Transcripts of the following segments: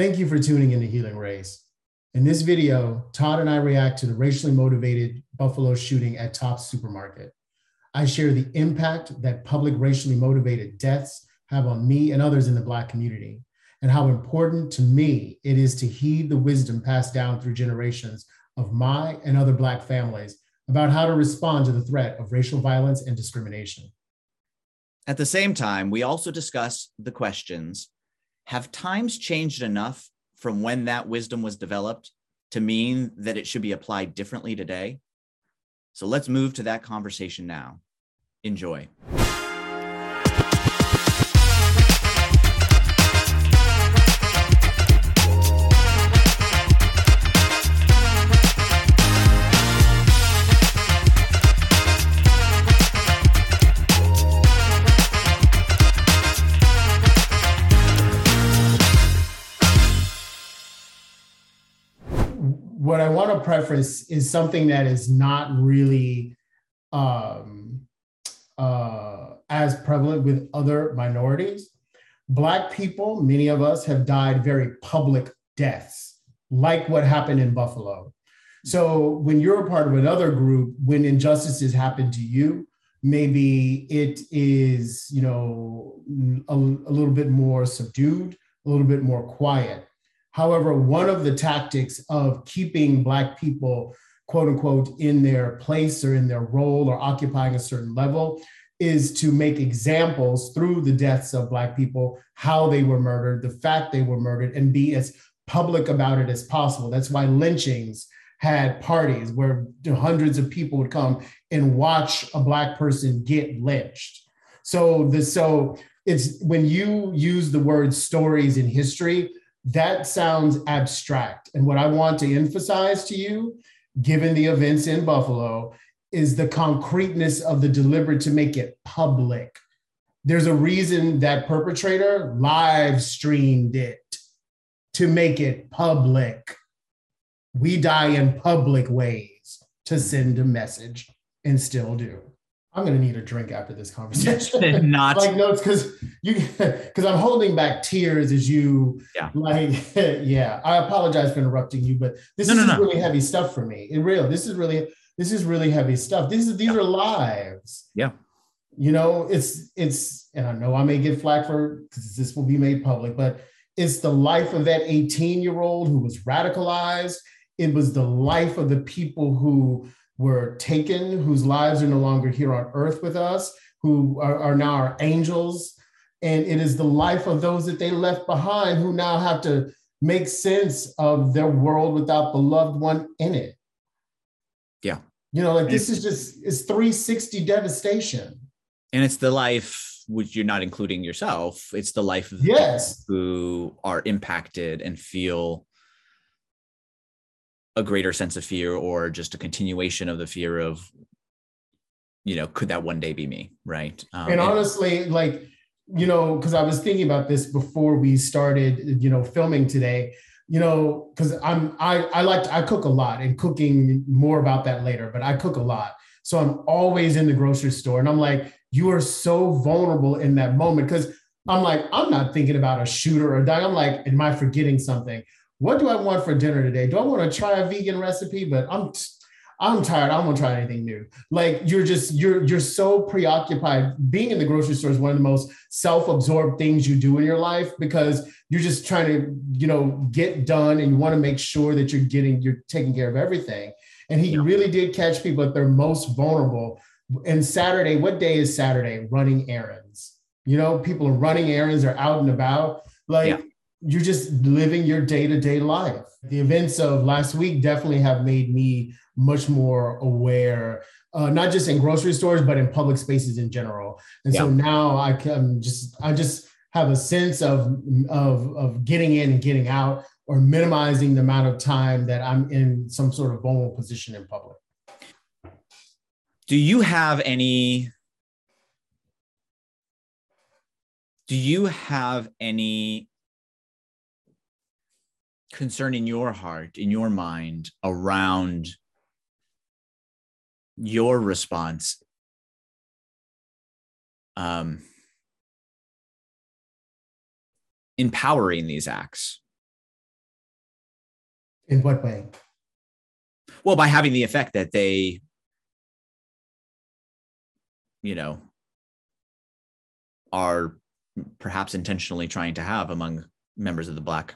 Thank you for tuning in to Healing Race. In this video, Todd and I react to the racially motivated Buffalo shooting at Tops Supermarket. I share the impact that public racially motivated deaths have on me and others in the Black community, and how important to me it is to heed the wisdom passed down through generations of my and other Black families about how to respond to the threat of racial violence and discrimination. At the same time, we also discuss the questions Have times changed enough from when that wisdom was developed to mean that it should be applied differently today? So let's move to that conversation now. Enjoy. Is something that is not really um, uh, as prevalent with other minorities. Black people, many of us have died very public deaths, like what happened in Buffalo. So when you're a part of another group, when injustices happen to you, maybe it is, you know, a, a little bit more subdued, a little bit more quiet. However, one of the tactics of keeping Black people, quote unquote, in their place or in their role or occupying a certain level is to make examples through the deaths of Black people, how they were murdered, the fact they were murdered, and be as public about it as possible. That's why lynchings had parties where hundreds of people would come and watch a Black person get lynched. So the so it's when you use the word stories in history, that sounds abstract. And what I want to emphasize to you, given the events in Buffalo, is the concreteness of the deliberate to make it public. There's a reason that perpetrator live streamed it to make it public. We die in public ways to send a message and still do. I'm gonna need a drink after this conversation. Not like notes because you because I'm holding back tears as you yeah like yeah. I apologize for interrupting you, but this no, is no, no. really heavy stuff for me. In real, this is really this is really heavy stuff. These these Yeah. are lives. Yeah. You know, it's it's and I know I may get flack for because this will be made public, but it's the life of that 18 year old who was radicalized. It was the life of the people who were taken, whose lives are no longer here on earth with us, who are, are now our angels. And it is the life of those that they left behind who now have to make sense of their world without the loved one in it. Yeah. You know, like this is just, it's 360 devastation. and it's the life which you're not including yourself it's the life of the Yes. who are impacted and feel a greater sense of fear or just a continuation of the fear of you know could that one day be me right um, and honestly, like, you know, because I was thinking about this before we started, you know, filming today, you know, because I'm I I like to, I cook a lot and cooking more about that later, but I cook a lot. So I'm always in the grocery store and I'm like, you are so vulnerable in that moment because I'm like, I'm not thinking about a shooter or dying. I'm like, am I forgetting something? What do I want for dinner today? Do I want to try a vegan recipe? But I'm I'm tired. I don't want to try anything new. Like you're just you're you're so preoccupied. Being in the grocery store is one of the most self-absorbed things you do in your life because you're just trying to you know get done and you want to make sure that you're getting you're taking care of everything. And he really did catch people at their most vulnerable. And Saturday, what day is Saturday? Running errands. You know, people are running errands, are out and about. Like Yeah. You're just living your day-to-day life. The events of last week definitely have made me much more aware, uh, not just in grocery stores, but in public spaces in general. And so now I can just, I just have a sense of, of, of getting in and getting out or minimizing the amount of time that I'm in some sort of vulnerable position in public. do you have any do you have any concern in your heart in your mind around your response um, empowering these acts In what way? Well, by having the effect that they, you know, are perhaps intentionally trying to have among members of the black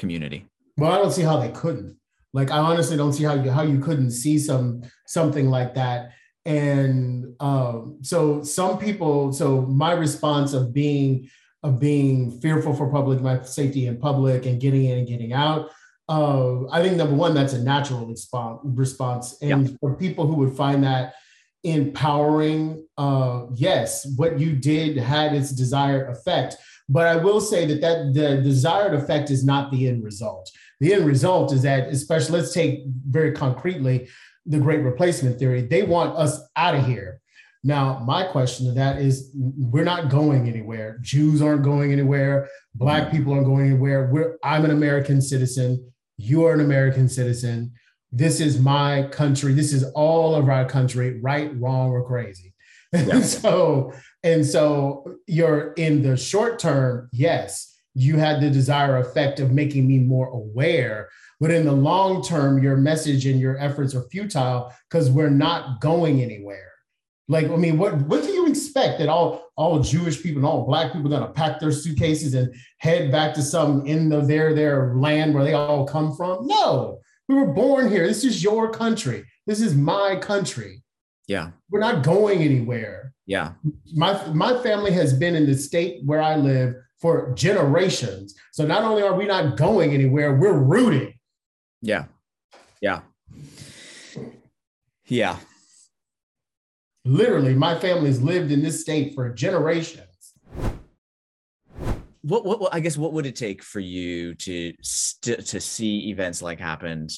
community. Well, I don't see how they couldn't. Like, I honestly don't see how you how you couldn't see some something like that. And um, so some people, so my response of being of being fearful for public my safety in public and getting in and getting out. Uh, I think number one, that's a natural response. Response, and yeah. for people who would find that empowering, uh, yes, what you did had its desired effect. But I will say that that the desired effect is not the end result. The end result is that, especially, let's take very concretely the Great Replacement theory. They want us out of here. Now, my question to that is we're not going anywhere. Jews aren't going anywhere. Black mm-hmm. people aren't going anywhere. We're, I'm an American citizen. You are an American citizen. This is my country. This is all of our country, right, wrong, or crazy. Yeah. And so, and so you're in the short term, yes, you had the desire effect of making me more aware. But in the long term, your message and your efforts are futile because we're not going anywhere. Like, I mean, what what do you expect that all all Jewish people and all black people are gonna pack their suitcases and head back to some in the, their their land where they all come from? No, we were born here. This is your country. This is my country. Yeah. We're not going anywhere. Yeah. My my family has been in the state where I live for generations. So not only are we not going anywhere, we're rooting. Yeah. Yeah. Yeah literally my family's lived in this state for generations what, what, what i guess what would it take for you to st- to see events like happened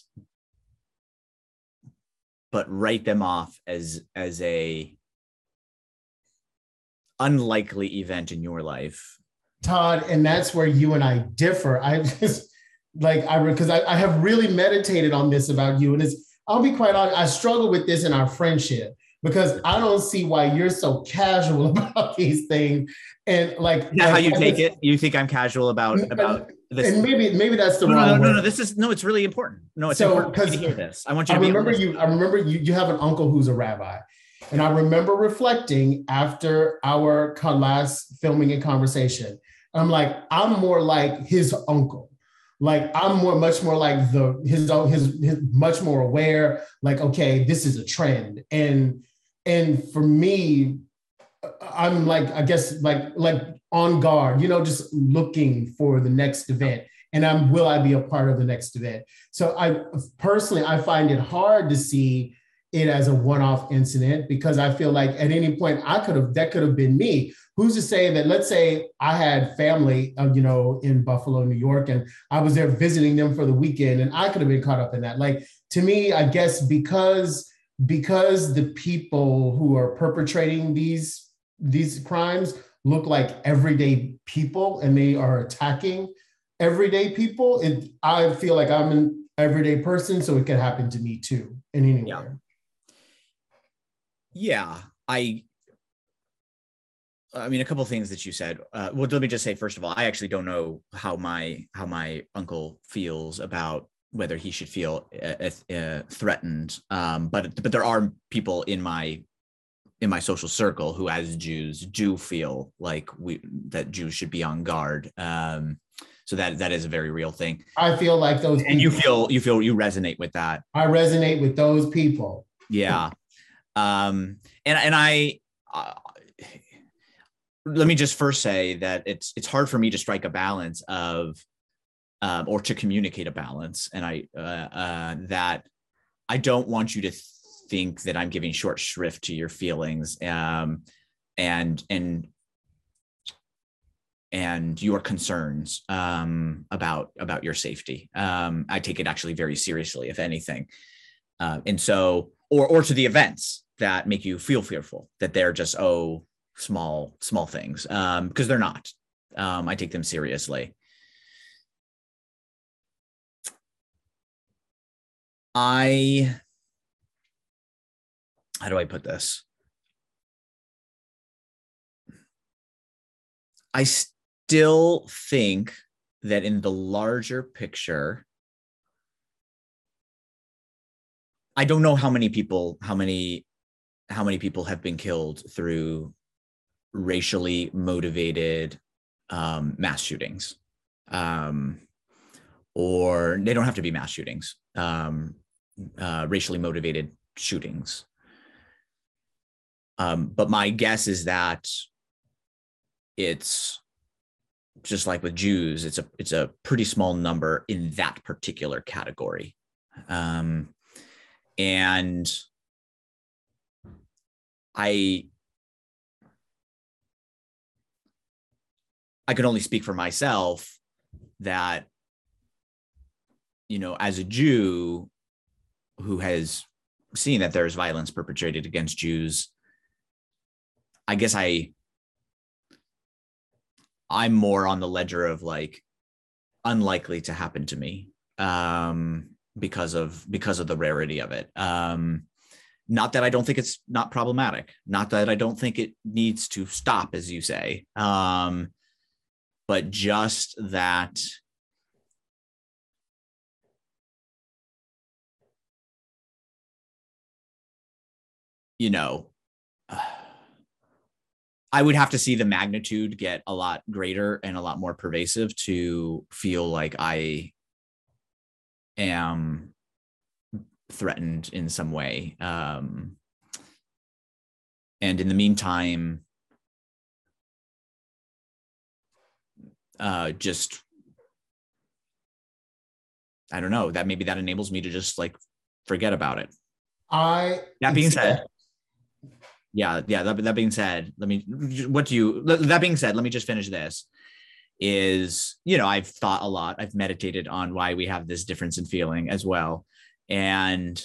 but write them off as as a unlikely event in your life todd and that's where you and i differ i just like i because I, I have really meditated on this about you and it's i'll be quite honest i struggle with this in our friendship because I don't see why you're so casual about these things. And like, yeah, how you take it? You think I'm casual about about this? And maybe maybe that's the no, wrong. No, no, no, no, This is no. It's really important. No, it's so, important to hear this. I want you. I remember you. I remember you. You have an uncle who's a rabbi, and I remember reflecting after our last filming and conversation. I'm like, I'm more like his uncle like i'm more much more like the his own his, his much more aware like okay this is a trend and and for me i'm like i guess like like on guard you know just looking for the next event. And i'm will i be a part of the next event? So i personally i find it hard to see it as a one-off incident because i feel like at any point i could have that could have been me. Who's to say that let's say i had family uh, you know in buffalo new york and i was there visiting them for the weekend and i could have been caught up in that. Like to me i guess because because the people who are perpetrating these these crimes look like everyday people and they are attacking everyday people And i feel like i'm an everyday person so it could happen to me too in anywhere yeah, yeah i I mean, a couple things that you said. Uh, well, let me just say first of all, I actually don't know how my how my uncle feels about whether he should feel uh, uh, threatened. Um, but but there are people in my in my social circle who, as Jews, do feel like we that Jews should be on guard. Um, so that that is a very real thing. I feel like those, and you feel you feel you resonate with that. I resonate with those people. Yeah, um, and and I. Uh, let me just first say that it's it's hard for me to strike a balance of um, or to communicate a balance. And I uh, uh, that I don't want you to think that I'm giving short shrift to your feelings um, and and and your concerns um, about about your safety. Um, I take it actually very seriously, if anything. Uh, and so, or or to the events that make you feel fearful that they're just oh small small things because um, they're not. Um, I take them seriously. I how do I put this? I still think that in the larger picture, I don't know how many people, how many, how many people have been killed through racially motivated um, mass shootings, um, or they don't have to be mass shootings, um, uh, racially motivated shootings. Um, but my guess is that it's just like with Jews, it's a it's a pretty small number in that particular category. Um, and I I can only speak for myself that you know as a Jew who has seen that there's violence perpetrated against Jews I guess I I'm more on the ledger of like unlikely to happen to me um, because of because of the rarity of it. Um, not that I don't think it's not problematic, not that I don't think it needs to stop, as you say, um, but just that. You know, uh, I would have to see the magnitude get a lot greater and a lot more pervasive to feel like I am threatened in some way. Um, and in the meantime, uh, just I don't know that maybe that enables me to just like forget about it. I that being said, yeah yeah that, that being said let me what do you that being said let me just finish this is you know i've thought a lot i've meditated on why we have this difference in feeling as well and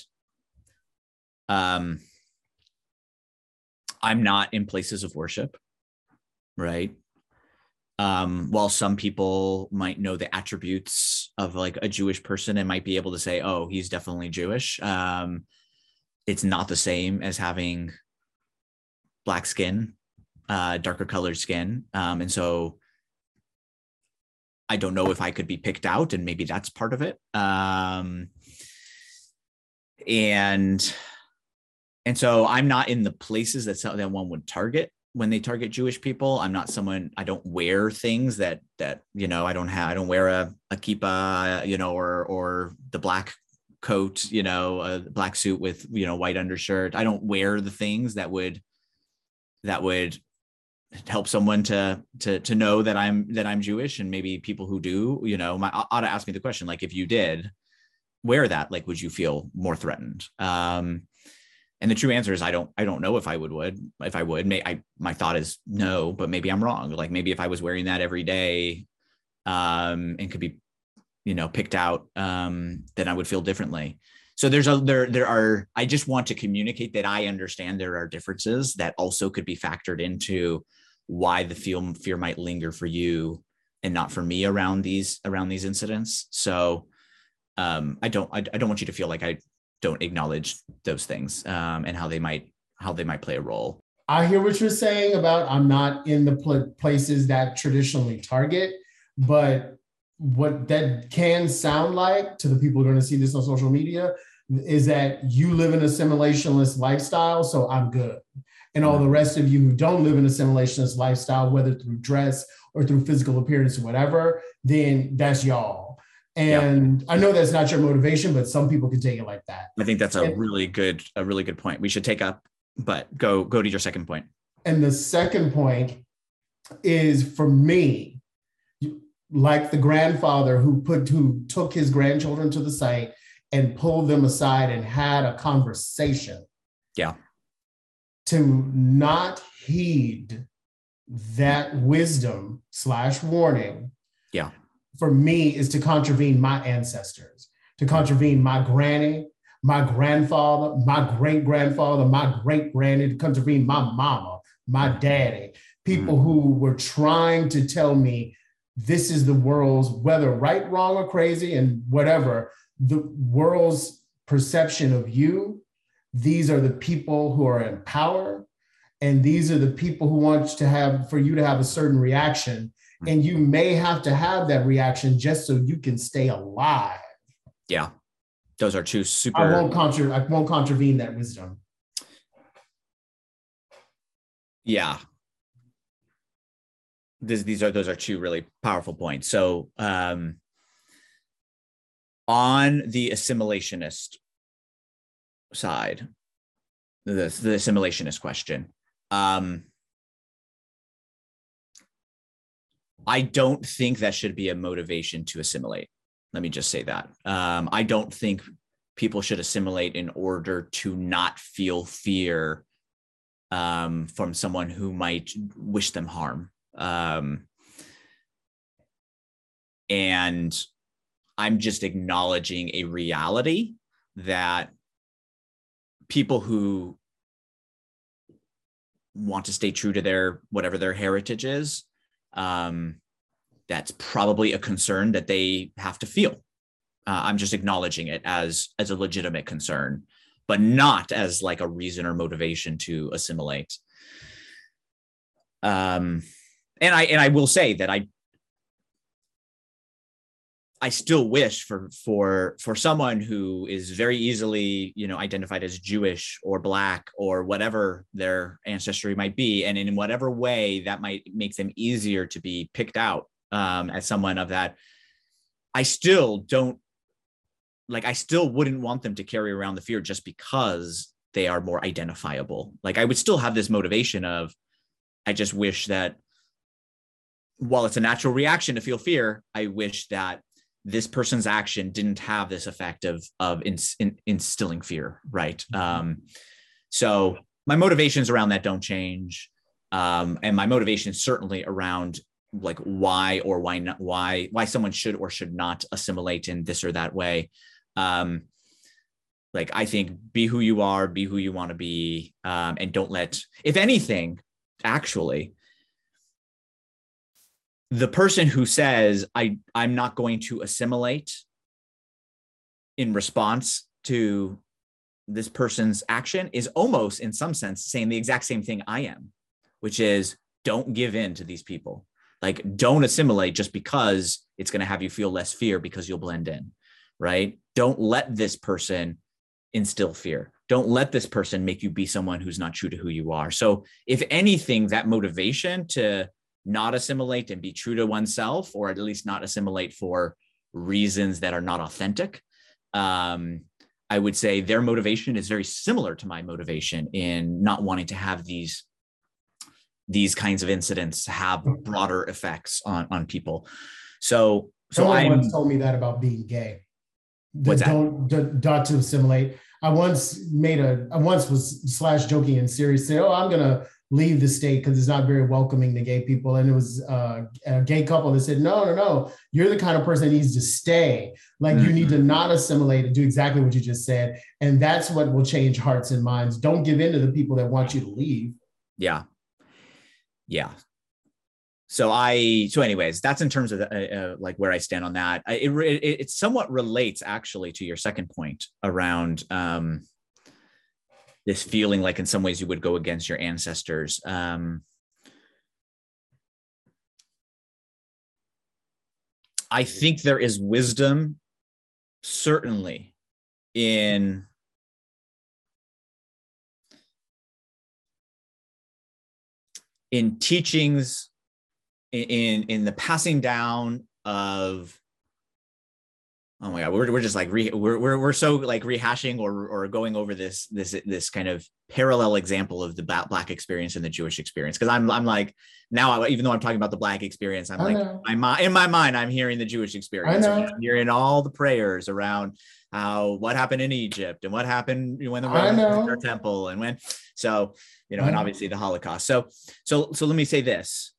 um i'm not in places of worship right? Um while some people might know the attributes of like a jewish person and might be able to say oh he's definitely jewish um it's not the same as having black skin, uh, darker colored skin. Um, and so I don't know if I could be picked out, and maybe that's part of it. Um, and and so I'm not in the places that that one would target when they target Jewish people. I'm not someone I don't wear things that that you know I don't have I don't wear a a kippah you know or or the black coat you know a black suit with you know white undershirt. I don't wear the things that would that would help someone to to to know that I'm that I'm Jewish and maybe people who do, you know, my ought to ask me the question like if you did wear that, like would you feel more threatened? Um and the true answer is I don't I don't know if I would would if I would. May I my thought is no, but maybe I'm wrong. Like maybe if I was wearing that every day um and could be you know picked out um then I would feel differently so there's a there there are i just want to communicate that i understand there are differences that also could be factored into why the fear fear might linger for you and not for me around these around these incidents. So um i don't i, I don't want you to feel like i don't acknowledge those things um and how they might how they might play a role. I hear what you're saying about i'm not in the pl- places that traditionally target but what that can sound like to the people who are going to see this on social media is that you live in a assimilationist lifestyle, so I'm good. And all the rest of you who don't live in a assimilationist lifestyle, whether through dress or through physical appearance or whatever, then that's y'all. And yeah. I know that's not your motivation, but some people can take it like that. I think that's a and, really good, a really good point. We should take up, but go go to your second point. And the second point is for me, like the grandfather who put who took his grandchildren to the site and pulled them aside and had a conversation. Yeah. To not heed that wisdom slash warning. Yeah. For me is to contravene my ancestors, to contravene my granny, my grandfather, my great grandfather, my great granny, to contravene my mama, my daddy, people mm-hmm. who were trying to tell me this is the world's, whether right, wrong, or crazy, and whatever, the world's perception of you. These are the people who are in power. And these are the people who want to have for you to have a certain reaction. Hmm. And you may have to have that reaction just so you can stay alive. Yeah. those are two super. I won't contra- I won't contravene that wisdom. Yeah. This, these are those are two really powerful points. So, um, on the assimilationist side, the the assimilationist question, um, I don't think that should be a motivation to assimilate. Let me just say that. Um, I don't think people should assimilate in order to not feel fear um, from someone who might wish them harm. Um, and I'm just acknowledging a reality that people who want to stay true to their whatever their heritage is um, that's probably a concern that they have to feel. Uh, I'm just acknowledging it as as a legitimate concern, but not as like a reason or motivation to assimilate. Um, and I and I will say that I I still wish for for for someone who is very easily, you know, identified as Jewish or black or whatever their ancestry might be, and in whatever way that might make them easier to be picked out um, as someone of that. I still don't like. I still wouldn't want them to carry around the fear just because they are more identifiable. Like I would still have this motivation of, I just wish that while it's a natural reaction to feel fear, I wish that this person's action didn't have this effect of of in, in, instilling fear right? Mm-hmm. um, so my motivations around that don't change. Um, and my motivation is certainly around like why or why not why why someone should or should not assimilate in this or that way. Um, like i think be who you are be who you want to be um, and don't let if anything actually the person who says i i'm not going to assimilate in response to this person's action is almost in some sense saying the exact same thing i am which is don't give in to these people. Like don't assimilate just because it's going to have you feel less fear because you'll blend in right? Don't let this person instill fear. Don't let this person make you be someone who's not true to who you are. So if anything that motivation to not assimilate and be true to oneself, or at least not assimilate for reasons that are not authentic. Um, I would say their motivation is very similar to my motivation in not wanting to have these these kinds of incidents have broader effects on on people. So, so I once told me that about being gay. What's don't, that? Don't, to assimilate. I once made a. I once was slash joking and serious. Say, oh, I'm gonna leave the state because it's not very welcoming to gay people. And it was uh, a gay couple that said, no, no, no, you're the kind of person that needs to stay. Like mm-hmm. you need to mm-hmm. not assimilate and do exactly what you just said. And that's what will change hearts and minds. Don't give in to the people that want you to leave. Yeah. Yeah. So I, so anyways, that's in terms of the, uh, uh, like where I stand on that. I, it, it, it somewhat relates actually to your second point around, um, this feeling like in some ways you would go against your ancestors. Um, I think there is wisdom, certainly, in in teachings, in in the passing down of oh my god we're, we're just like re, we're, we're we're so like rehashing or or going over this this this kind of parallel example of the black experience and the jewish experience. Because i'm i'm like now even though i'm talking about the black experience i'm I like my in my mind i'm hearing the jewish experience. I'm hearing all the prayers around how what happened in egypt and what happened when the temple and when so you know and obviously the holocaust. So so so let me say this.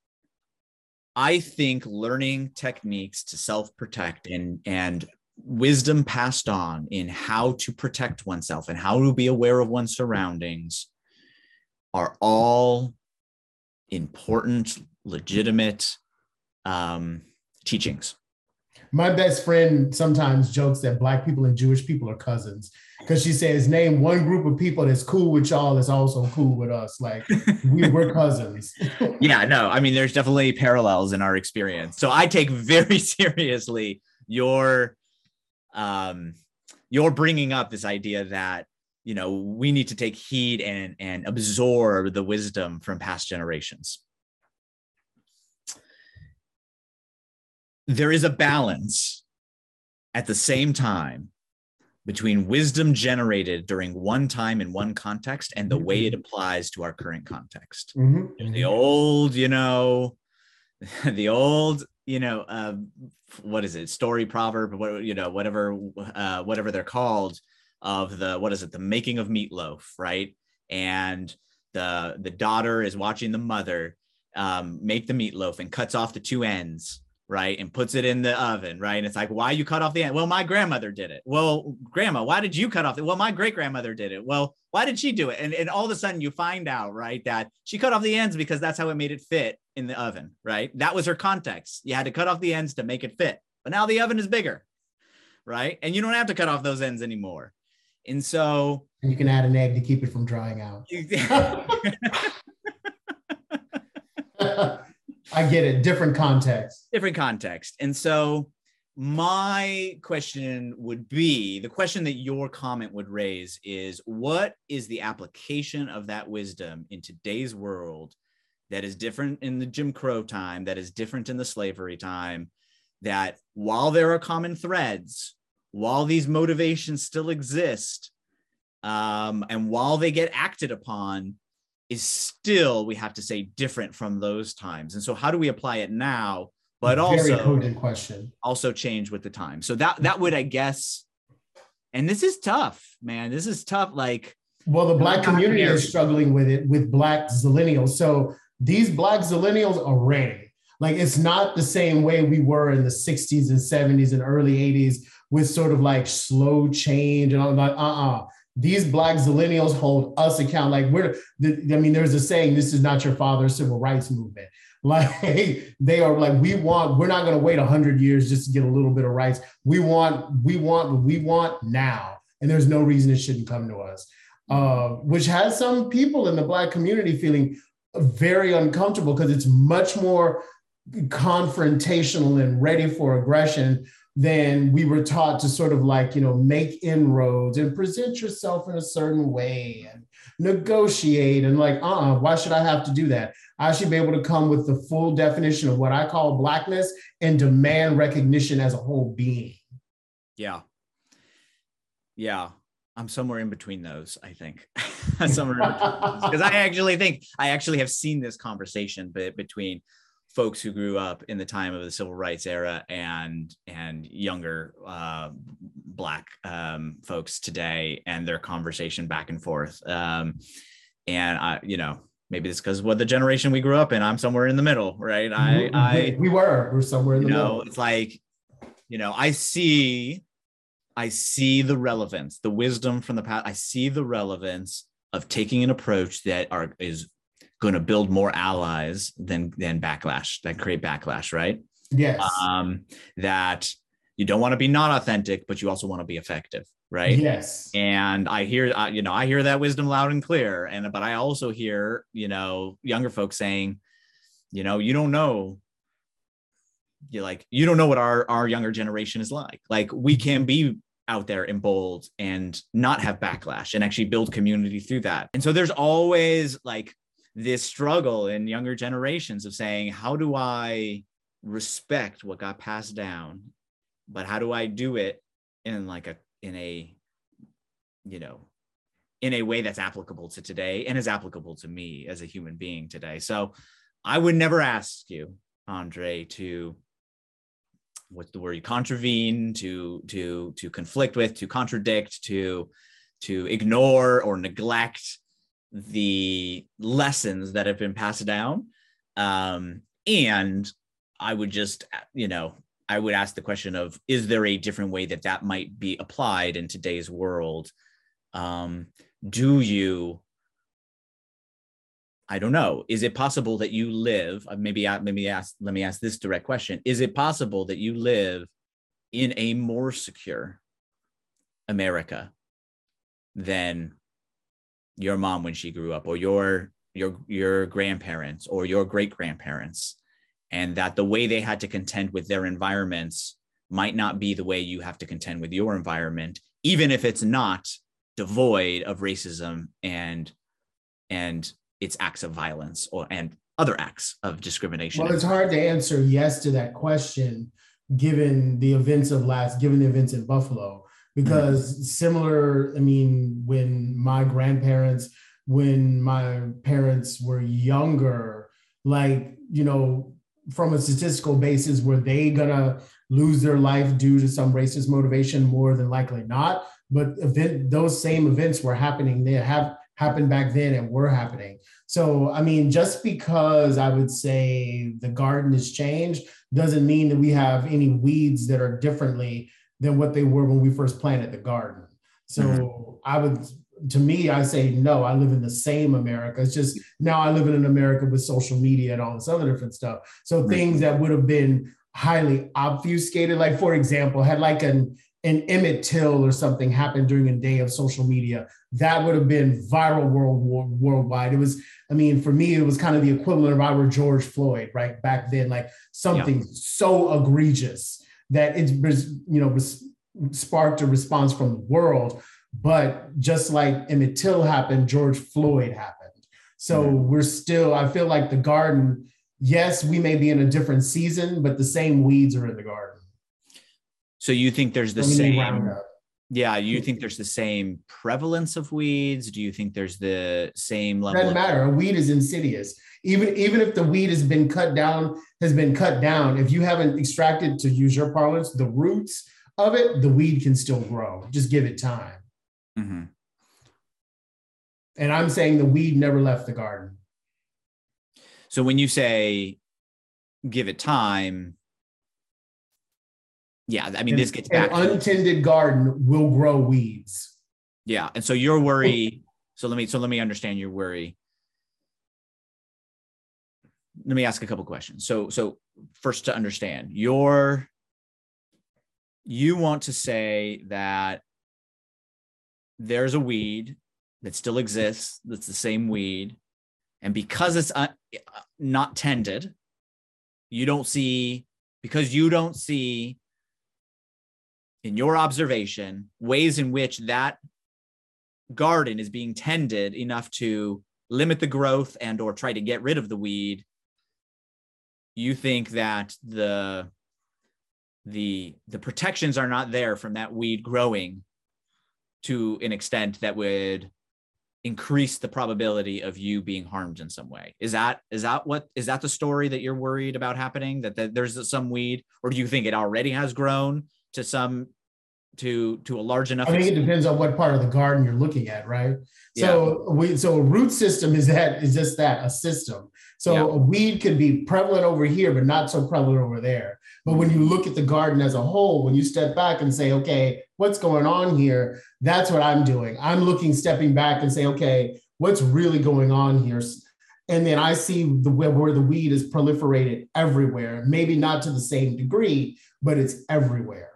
I think learning techniques to self protect and and wisdom passed on in how to protect oneself and how to be aware of one's surroundings are all important, legitimate um, teachings. My best friend sometimes jokes that Black people and Jewish people are cousins because she says, Name one group of people that's cool with y'all that's also cool with us. Like, we, we're cousins. yeah, no, I mean, there's definitely parallels in our experience. So I take very seriously your um, you're bringing up this idea that you know we need to take heed and and absorb the wisdom from past generations there is a balance at the same time between wisdom generated during one time in one context and the way it applies to our current context. Mhm. The old, you know, the old, you know, uh, what is it? Story proverb, what you know, whatever, uh, whatever they're called, of the what is it? The making of meatloaf, right? And the the daughter is watching the mother um, make the meatloaf and cuts off the two ends right and puts it in the oven right? And it's like why you cut off the end well my grandmother did it. Well grandma why did you cut off the well my great grandmother did it. Well why did she do it? And, and all of a sudden you find out right that she cut off the ends because that's how it made it fit in the oven right? That was her context. You had to cut off the ends to make it fit. But now the oven is bigger right? And you don't have to cut off those ends anymore. And so And you can add an egg to keep it from drying out. I get it. Different context. different context. And so my question would be the question that your comment would raise is what is the application of that wisdom in today's world that is different in the Jim Crow time, that is different in the slavery time, that while there are common threads, while these motivations still exist, um, and while they get acted upon, is still, we have to say, different from those times. And so, how do we apply it now? But Very also, also change with the time. So that that would, I guess, and this is tough, man. This is tough. Like, Well, the black community is struggling with it with black zillennials. So these black zillennials are ready. Like it's not the same way we were in the 60s and 70s and early 80s with sort of like slow change and all that. Uh-uh. These black zillennials hold us account. Like we're, I mean, there's a saying, this is not your father's civil rights movement. Like they are like, we want, we're not going to wait hundred years just to get a little bit of rights. We want, we want we want now. And there's no reason it shouldn't come to us uh, which has some people in the Black community feeling very uncomfortable because it's much more confrontational and ready for aggression than we were taught to sort of like, you know, make inroads and present yourself in a certain way and negotiate and like, uh uh why should I have to do that? I should be able to come with the full definition of what I call Blackness and demand recognition as a whole being. yeah, yeah. I'm somewhere in between those. I think somewhere because I actually think I actually have seen this conversation be- between folks who grew up in the time of the civil rights era and and younger uh, black um, folks today and their conversation back and forth. Um, and i you know maybe it's because what the generation we grew up in i'm somewhere in the middle right? I i we were, we're somewhere in the know middle. it's like you know i see i see the relevance the wisdom from the past. I see the relevance of taking an approach that are is going to build more allies than than backlash that create backlash right? Yes. um that you don't want to be not authentic but you also want to be effective right? Yes. and i hear uh, you know i hear that wisdom loud and clear and but i also hear you know younger folks saying you know you don't know. You like you don't know what our our younger generation is like. Like we can be out there and bold and not have backlash and actually build community through that. And so there's always like this struggle in younger generations of saying how do i respect what got passed down? But how do i do it in like a in a you know in a way that's applicable to today and is applicable to me as a human being today? So i would never ask you andre to what's the word you contravene to to to conflict with to contradict to to ignore or neglect the lessons that have been passed down um and i would just you know i would ask the question of is there a different way that that might be applied in today's world um do you I don't know. Is it possible that you live? uh, Maybe maybe ask. Let me ask this direct question: Is it possible that you live in a more secure America than your mom when she grew up, or your your your grandparents, or your great grandparents, and that the way they had to contend with their environments might not be the way you have to contend with your environment, even if it's not devoid of racism and and its acts of violence or and other acts of discrimination. Well, it's hard to answer yes to that question given the events of last given the events in Buffalo because mm-hmm. similar I mean when my grandparents when my parents were younger like you know from a statistical basis were they gonna lose their life due to some racist motivation more than likely not but event those same events were happening they have happened back then and were happening so i mean just because i would say the garden has changed doesn't mean that we have any weeds that are differently than what they were when we first planted the garden so mm-hmm. i would to me, I say no. I live in the same America. It's just now I live in an America with social media and all this other different stuff. So things that would have been highly obfuscated, like for example, had like an an Emmett Till or something happened during a day of social media, that would have been viral world worldwide. It was, I mean, for me, it was kind of the equivalent of I were George Floyd, right back then, like something yeah. so egregious that it was, you know, was sparked a response from the world. But just like Emmett Till happened, George Floyd happened. So mm-hmm. we're still, I feel like the garden, yes, we may be in a different season, but the same weeds are in the garden. So you think there's the same yeah, you think there's the same prevalence of weeds? Do you think there's the same level? Doesn't matter. A weed is insidious. Even even if the weed has been cut down, has been cut down. If you haven't extracted, to use your parlance, the roots of it, the weed can still grow. Just give it time. Mm-hmm. And I'm saying the weed never left the garden. So when you say give it time, yeah, I mean and, this gets back. An untended garden will grow weeds. Yeah, and so your worry. So let me so let me understand your worry. Let me ask a couple questions. So so first to understand your you want to say that there's a weed that still exists that's the same weed and because it's uh, not tended you don't see because you don't see in your observation ways in which that garden is being tended enough to limit the growth and or try to get rid of the weed you think that the the the protections are not there from that weed growing to an extent that would increase the probability of you being harmed in some way? Is that is that what is that the story that you're worried about happening that, that there's some weed or do you think it already has grown to some to to a large enough i think extent? it depends on what part of the garden you're looking at right? So yeah. we so a root system is that is just that a system. So yeah. a weed could be prevalent over here but not so prevalent over there. But when you look at the garden as a whole when you step back and say okay what's going on here? That's what i'm doing. I'm looking stepping back and say okay what's really going on here? And then i see the where the weed is proliferated everywhere. Maybe not to the same degree but it's everywhere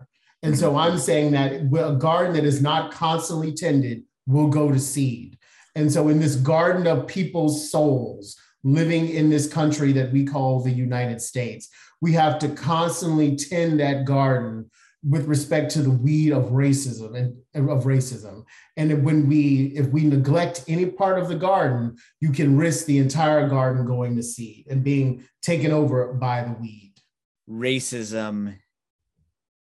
and so I'm saying that a garden that is not constantly tended will go to seed. And so in this garden of people's souls living in this country that we call the United States, we have to constantly tend that garden with respect to the weed of racism and of racism. And when we, if we neglect any part of the garden, you can risk the entire garden going to seed and being taken over by the weed. Racism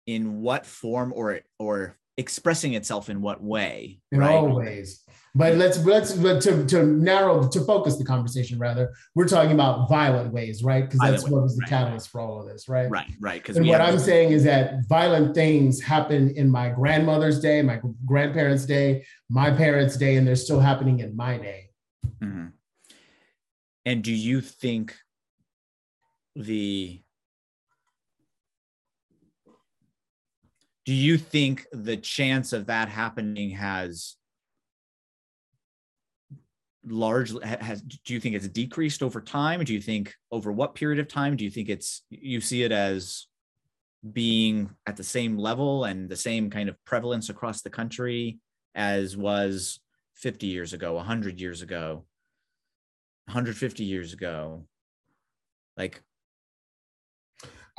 in what form or or expressing itself in what way in right? all ways. But let's let's but to, to narrow to focus the conversation rather we're talking about violent ways right? Because that's what was the right, catalyst for all of this right? Right right because what i'm saying is that violent things happen in my grandmother's day my grandparents day my parents day and they're still happening in my day. Mm-hmm. and do you think the do you think the chance of that happening has largely has do you think it's decreased over time? Do you think over what period of time? Do you think it's you see it as being at the same level and the same kind of prevalence across the country as was 50 years ago 100 years ago 150 years ago? Like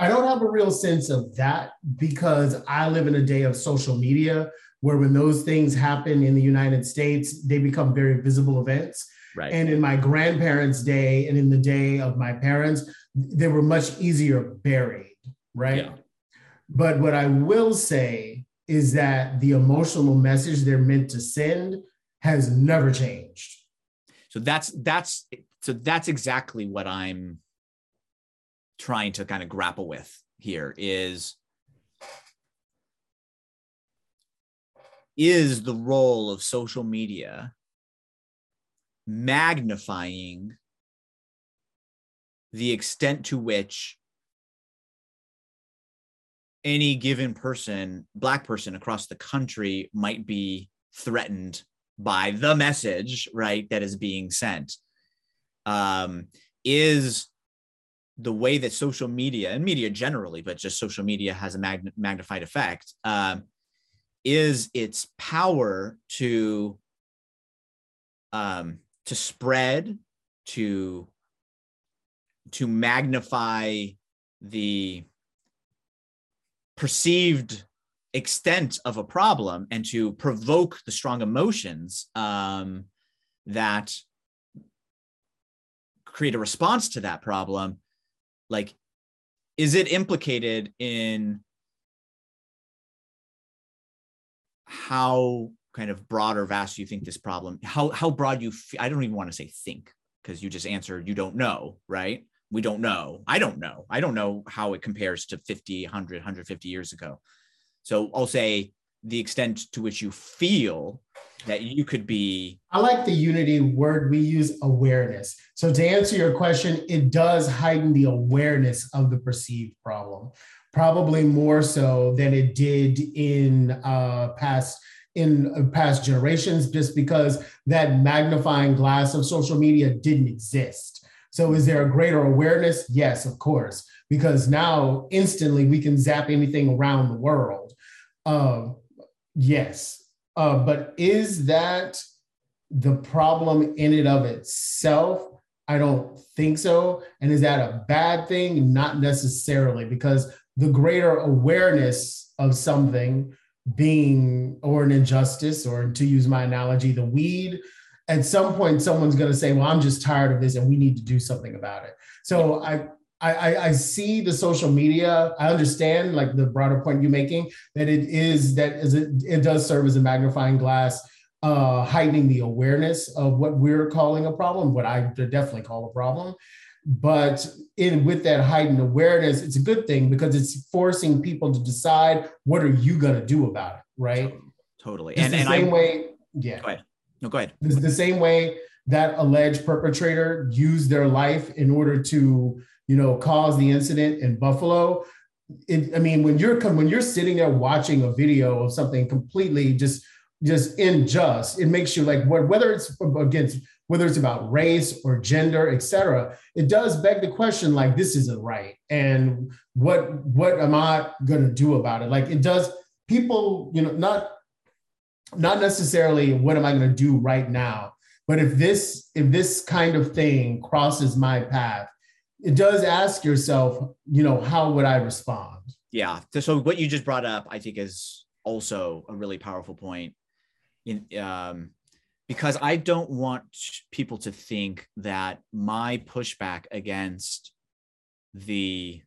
I don't have a real sense of that because I live in a day of social media where when those things happen in the United States, they become very visible events. Right. And in my grandparents' day and in the day of my parents, they were much easier buried, right? Yeah. But what I will say is that the emotional message they're meant to send has never changed. So that's that's so that's exactly what I'm trying to kind of grapple with here is is the role of social media magnifying the extent to which any given person, black person across the country might be threatened by the message, right, that is being sent. Um, is the way that social media and media generally, but just social media has a mag- magnified effect, um, is its power to um, to spread, to to magnify the perceived extent of a problem and to provoke the strong emotions um, that create a response to that problem like is it implicated in how kind of broad or vast you think this problem how how broad you f- i don't even want to say think because you just answered you don't know right? We don't know. I don't know. I don't know how it compares to 50 100 150 years ago. So i'll say the extent to which you feel that you could be i like the unity word we use awareness so to answer your question it does heighten the awareness of the perceived problem probably more so than it did in uh, past in past generations just because that magnifying glass of social media didn't exist. So, is there a greater awareness? Yes, of course, because now instantly we can zap anything around the world. Uh, yes. Uh, but is that the problem in and of itself? I don't think so. And is that a bad thing? Not necessarily, because the greater awareness of something being or an injustice or to use my analogy the weed at some point someone's going to say well i'm just tired of this and we need to do something about it so i I, I see the social media. I understand like the broader point you're making that it is that is it, it does serve as a magnifying glass, uh, heightening the awareness of what we're calling a problem, what I definitely call a problem. But in with that heightened awareness, it's a good thing because it's forcing people to decide what are you going to do about it, right? Totally. It's and the and same I, way, yeah. Go ahead. No, go ahead. It's the same way that alleged perpetrator used their life in order to, you know, cause the incident in Buffalo. It, I mean, when you're when you're sitting there watching a video of something completely just just unjust, it makes you like whether it's against whether it's about race or gender, et cetera, it does beg the question like, this isn't right. And what, what am I going to do about it? Like it does people, you know, not, not necessarily what am I going to do right now, but if this, if this kind of thing crosses my path, it does ask yourself, you know, how would I respond? Yeah. So what you just brought up, I think is also a really powerful point. In, um, because I don't want people to think that my pushback against the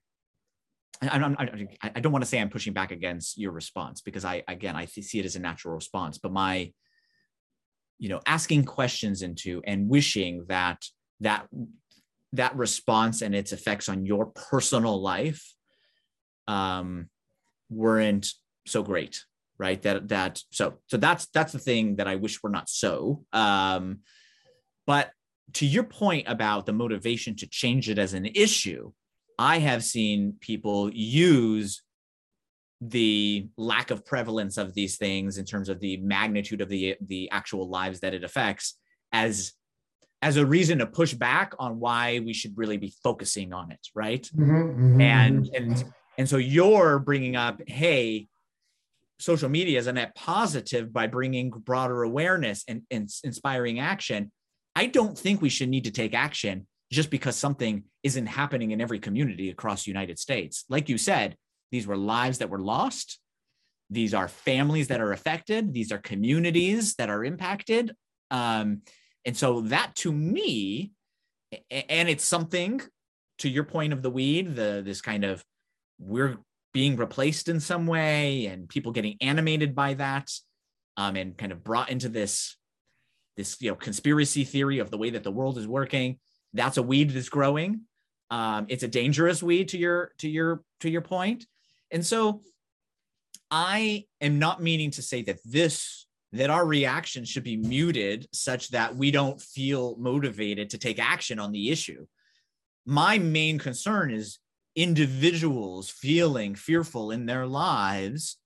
I, I, I don't want to say I'm pushing back against your response because I again I see it as a natural response, but my you know asking questions into and wishing that that that response and its effects on your personal life um weren't so great right? That that so so that's that's the thing that i wish were not so. Um but to your point about the motivation to change it as an issue i have seen people use the lack of prevalence of these things in terms of the magnitude of the the actual lives that it affects as as a reason to push back on why we should really be focusing on it right mm-hmm, mm-hmm, and mm-hmm. and and so you're bringing up hey social media is a net positive by bringing broader awareness and, and inspiring action, I don't think we should need to take action just because something isn't happening in every community across the United States. Like you said, these were lives that were lost. these are families that are affected these are communities that are impacted um, and so that to me and it's something to your point of the weed the this kind of we're being replaced in some way and people getting animated by that um, and kind of brought into this this you know conspiracy theory of the way that the world is working that's a weed that's growing. Um, it's a dangerous weed to your to your to your point. And so i am not meaning to say that this that our reaction should be muted such that we don't feel motivated to take action on the issue. My main concern is individuals feeling fearful in their lives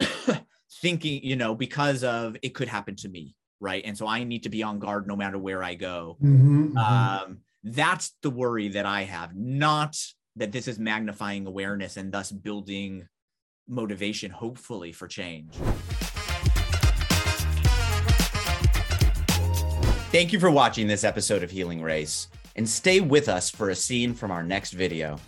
thinking you know because of it could happen to me right? And so i need to be on guard no matter where i go. Mm-hmm, mm-hmm. um, that's the worry that i have not that this is magnifying awareness and thus building motivation hopefully for change thank you for watching this episode of healing race and stay with us for a scene from our next video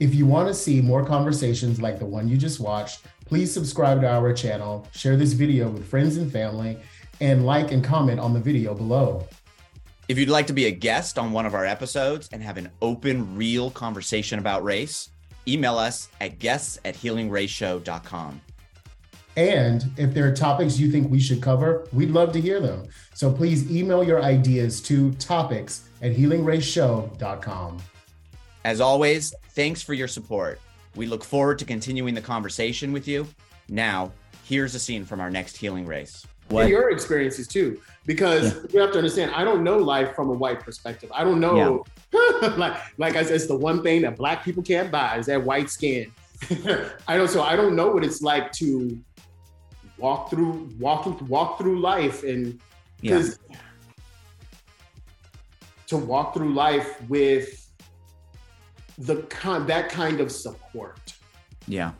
if you want to see more conversations like the one you just watched, please subscribe to our channel, share this video with friends and family, and like and comment on the video below. If you'd like to be a guest on one of our episodes and have an open, real conversation about race, email us at guests at healingraceshow.com. And if there are topics you think we should cover, we'd love to hear them. So please email your ideas to topics at healingraceshow.com. As always, thanks for your support. We look forward to continuing the conversation with you. Now, here's a scene from our next healing race. What? your experiences too, because yeah. you have to understand, I don't know life from a white perspective. I don't know, yeah. like, like I said, it's the one thing that black people can't buy is that white skin. I don't, so I don't know what it's like to walk through, walking, walk through life, and because yeah. to walk through life with the kind that kind of support. Yeah.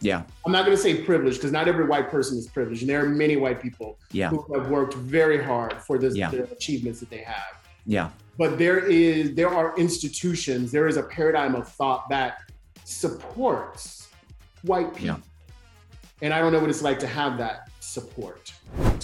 Yeah. I'm not going to say privilege because not every white person is privileged, and there are many white people yeah. who have worked very hard for the, yeah. the achievements that they have. Yeah. But there is there are institutions, there is a paradigm of thought that supports white people. And I don't know what it's like to have that support.